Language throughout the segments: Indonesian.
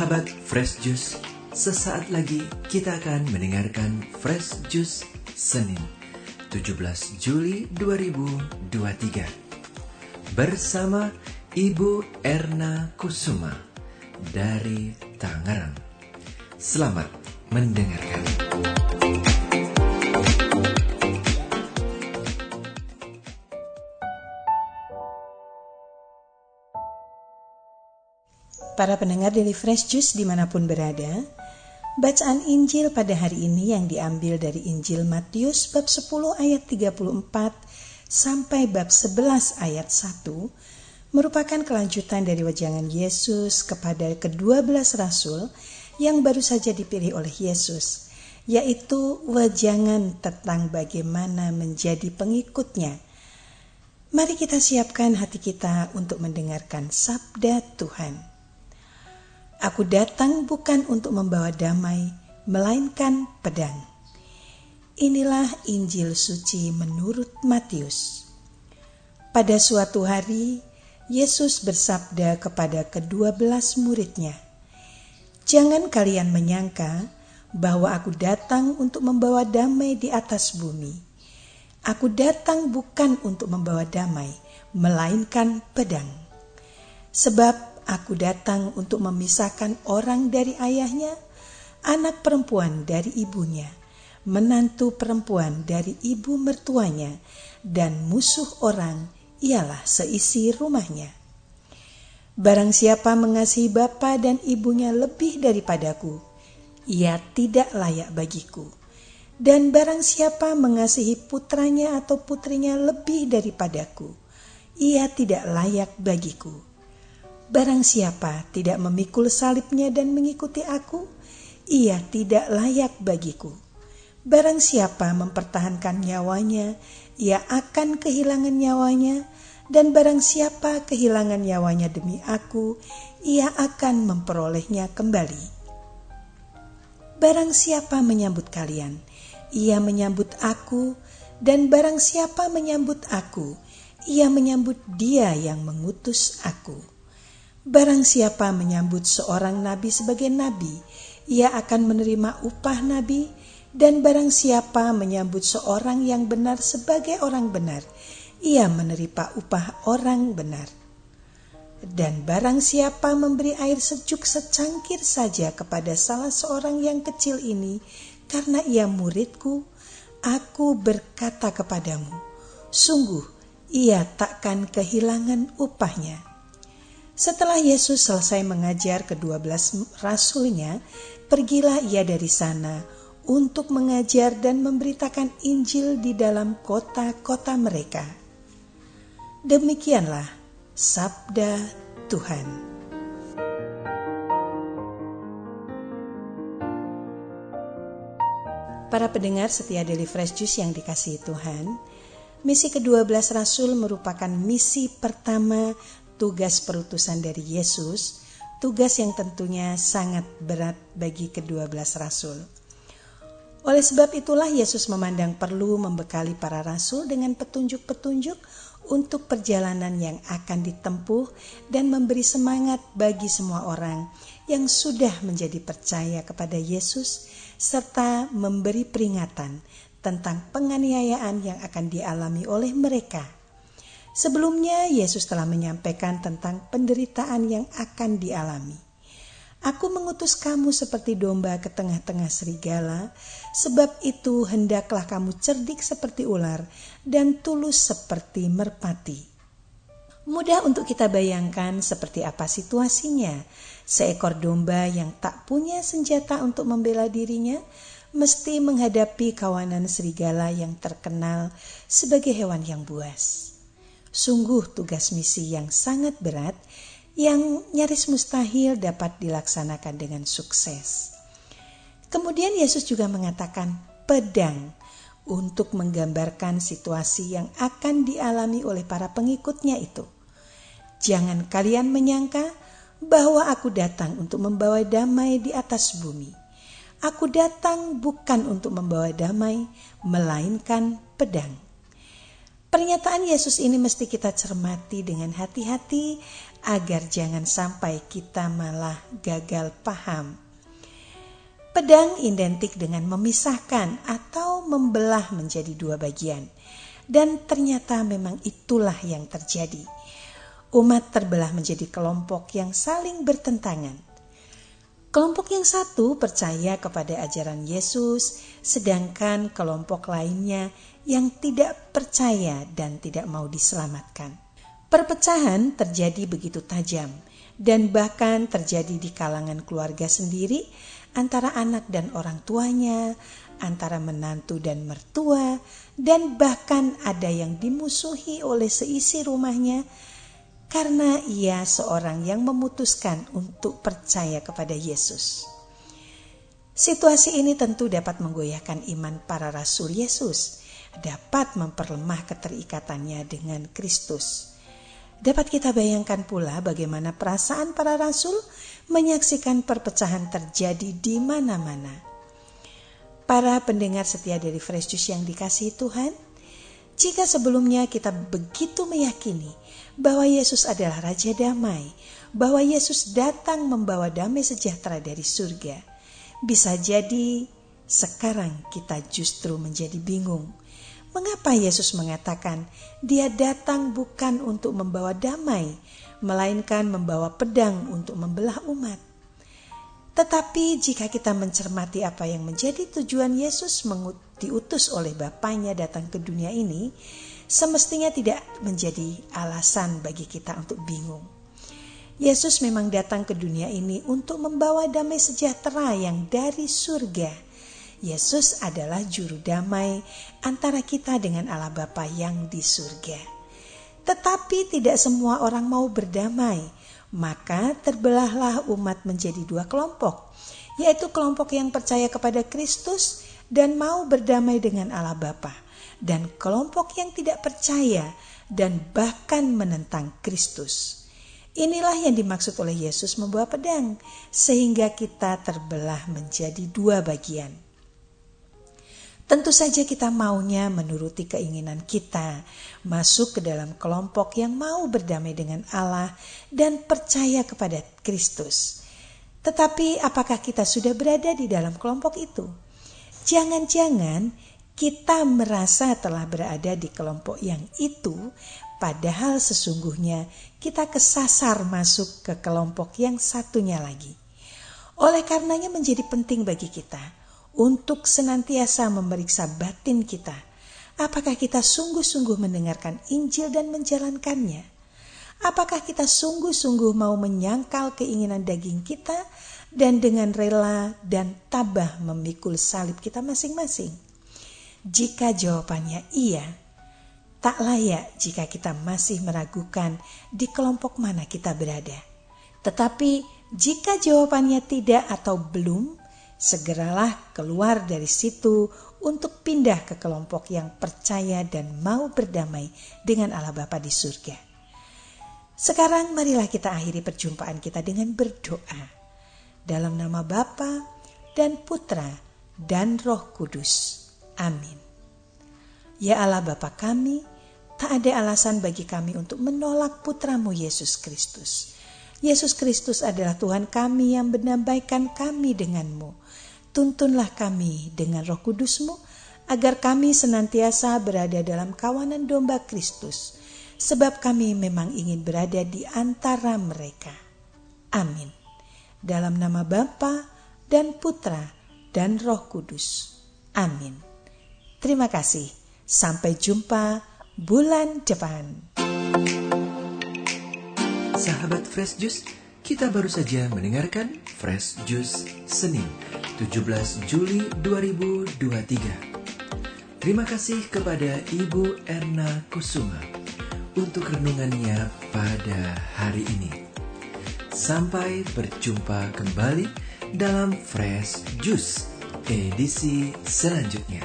Sahabat Fresh Juice, sesaat lagi kita akan mendengarkan Fresh Juice Senin 17 Juli 2023 bersama Ibu Erna Kusuma dari Tangerang. Selamat mendengarkan. Para pendengar dari Fresh Juice di mana pun berada, bacaan Injil pada hari ini yang diambil dari Injil Matius bab 10 ayat 34 sampai bab 11 ayat 1 merupakan kelanjutan dari wajangan Yesus kepada kedua belas rasul yang baru saja dipilih oleh Yesus, yaitu wajangan tentang bagaimana menjadi pengikutnya. Mari kita siapkan hati kita untuk mendengarkan sabda Tuhan. Aku datang bukan untuk membawa damai, melainkan pedang. Inilah Injil suci menurut Matius. Pada suatu hari, Yesus bersabda kepada kedua belas muridnya, Jangan kalian menyangka bahwa aku datang untuk membawa damai di atas bumi. Aku datang bukan untuk membawa damai, melainkan pedang. Sebab Aku datang untuk memisahkan orang dari ayahnya, anak perempuan dari ibunya, menantu perempuan dari ibu mertuanya, dan musuh orang ialah seisi rumahnya. Barang siapa mengasihi bapa dan ibunya lebih daripadaku, ia tidak layak bagiku. Dan barang siapa mengasihi putranya atau putrinya lebih daripadaku, ia tidak layak bagiku Barang siapa tidak memikul salibnya dan mengikuti aku, ia tidak layak bagiku. Barang siapa mempertahankan nyawanya, ia akan kehilangan nyawanya, dan barang siapa kehilangan nyawanya demi aku, ia akan memperolehnya kembali. Barang siapa menyambut kalian, ia menyambut aku, dan barang siapa menyambut aku, ia menyambut dia yang mengutus aku. Barang siapa menyambut seorang nabi sebagai nabi, ia akan menerima upah nabi, dan barang siapa menyambut seorang yang benar sebagai orang benar, ia menerima upah orang benar. Dan barang siapa memberi air sejuk secangkir saja kepada salah seorang yang kecil ini, karena ia muridku, aku berkata kepadamu, sungguh ia takkan kehilangan upahnya. Setelah Yesus selesai mengajar kedua belas rasulnya, pergilah ia dari sana untuk mengajar dan memberitakan Injil di dalam kota-kota mereka. Demikianlah sabda Tuhan. Para pendengar setia Daily Fresh Juice yang dikasihi Tuhan, misi kedua belas rasul merupakan misi pertama tugas perutusan dari Yesus, tugas yang tentunya sangat berat bagi kedua belas rasul. Oleh sebab itulah Yesus memandang perlu membekali para rasul dengan petunjuk-petunjuk untuk perjalanan yang akan ditempuh dan memberi semangat bagi semua orang yang sudah menjadi percaya kepada Yesus serta memberi peringatan tentang penganiayaan yang akan dialami oleh mereka Sebelumnya Yesus telah menyampaikan tentang penderitaan yang akan dialami. Aku mengutus kamu seperti domba ke tengah-tengah serigala, sebab itu hendaklah kamu cerdik seperti ular dan tulus seperti merpati. Mudah untuk kita bayangkan seperti apa situasinya. Seekor domba yang tak punya senjata untuk membela dirinya mesti menghadapi kawanan serigala yang terkenal sebagai hewan yang buas. Sungguh tugas misi yang sangat berat yang nyaris mustahil dapat dilaksanakan dengan sukses. Kemudian Yesus juga mengatakan pedang untuk menggambarkan situasi yang akan dialami oleh para pengikutnya itu. Jangan kalian menyangka bahwa aku datang untuk membawa damai di atas bumi. Aku datang bukan untuk membawa damai, melainkan pedang. Pernyataan Yesus ini mesti kita cermati dengan hati-hati agar jangan sampai kita malah gagal paham. Pedang identik dengan memisahkan atau membelah menjadi dua bagian. Dan ternyata memang itulah yang terjadi. Umat terbelah menjadi kelompok yang saling bertentangan. Kelompok yang satu percaya kepada ajaran Yesus, sedangkan kelompok lainnya yang tidak percaya dan tidak mau diselamatkan. Perpecahan terjadi begitu tajam dan bahkan terjadi di kalangan keluarga sendiri antara anak dan orang tuanya, antara menantu dan mertua, dan bahkan ada yang dimusuhi oleh seisi rumahnya karena ia seorang yang memutuskan untuk percaya kepada Yesus. Situasi ini tentu dapat menggoyahkan iman para rasul Yesus, dapat memperlemah keterikatannya dengan Kristus. Dapat kita bayangkan pula bagaimana perasaan para rasul menyaksikan perpecahan terjadi di mana-mana. Para pendengar setia dari Fresh Juice yang dikasihi Tuhan, jika sebelumnya kita begitu meyakini bahwa Yesus adalah Raja Damai, bahwa Yesus datang membawa damai sejahtera dari surga. Bisa jadi sekarang kita justru menjadi bingung. Mengapa Yesus mengatakan dia datang bukan untuk membawa damai, melainkan membawa pedang untuk membelah umat? Tetapi jika kita mencermati apa yang menjadi tujuan Yesus diutus oleh Bapaknya datang ke dunia ini, semestinya tidak menjadi alasan bagi kita untuk bingung. Yesus memang datang ke dunia ini untuk membawa damai sejahtera yang dari surga. Yesus adalah juru damai antara kita dengan Allah Bapa yang di surga. Tetapi tidak semua orang mau berdamai, maka terbelahlah umat menjadi dua kelompok, yaitu kelompok yang percaya kepada Kristus dan mau berdamai dengan Allah Bapa dan kelompok yang tidak percaya dan bahkan menentang Kristus. Inilah yang dimaksud oleh Yesus membawa pedang, sehingga kita terbelah menjadi dua bagian. Tentu saja kita maunya menuruti keinginan kita, masuk ke dalam kelompok yang mau berdamai dengan Allah dan percaya kepada Kristus. Tetapi apakah kita sudah berada di dalam kelompok itu? Jangan-jangan kita merasa telah berada di kelompok yang itu, padahal sesungguhnya kita kesasar masuk ke kelompok yang satunya lagi. Oleh karenanya, menjadi penting bagi kita untuk senantiasa memeriksa batin kita. Apakah kita sungguh-sungguh mendengarkan Injil dan menjalankannya? Apakah kita sungguh-sungguh mau menyangkal keinginan daging kita dan dengan rela dan tabah memikul salib kita masing-masing? Jika jawabannya iya, tak layak jika kita masih meragukan di kelompok mana kita berada. Tetapi jika jawabannya tidak atau belum, segeralah keluar dari situ untuk pindah ke kelompok yang percaya dan mau berdamai dengan Allah Bapa di surga. Sekarang marilah kita akhiri perjumpaan kita dengan berdoa. Dalam nama Bapa dan Putra dan Roh Kudus. Amin. Ya Allah Bapa kami, tak ada alasan bagi kami untuk menolak putramu Yesus Kristus. Yesus Kristus adalah Tuhan kami yang menambahkan kami denganmu. Tuntunlah kami dengan roh kudusmu, agar kami senantiasa berada dalam kawanan domba Kristus, sebab kami memang ingin berada di antara mereka. Amin. Dalam nama Bapa dan Putra dan Roh Kudus. Amin. Terima kasih. Sampai jumpa bulan depan. Sahabat Fresh Juice, kita baru saja mendengarkan Fresh Juice Senin 17 Juli 2023. Terima kasih kepada Ibu Erna Kusuma untuk renungannya pada hari ini. Sampai berjumpa kembali dalam Fresh Juice edisi selanjutnya.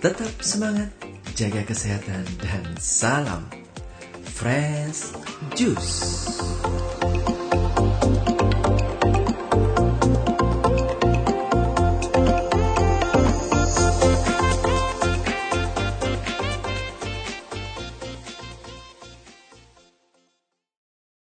Tetap semangat, jaga kesehatan, dan salam Fresh Juice.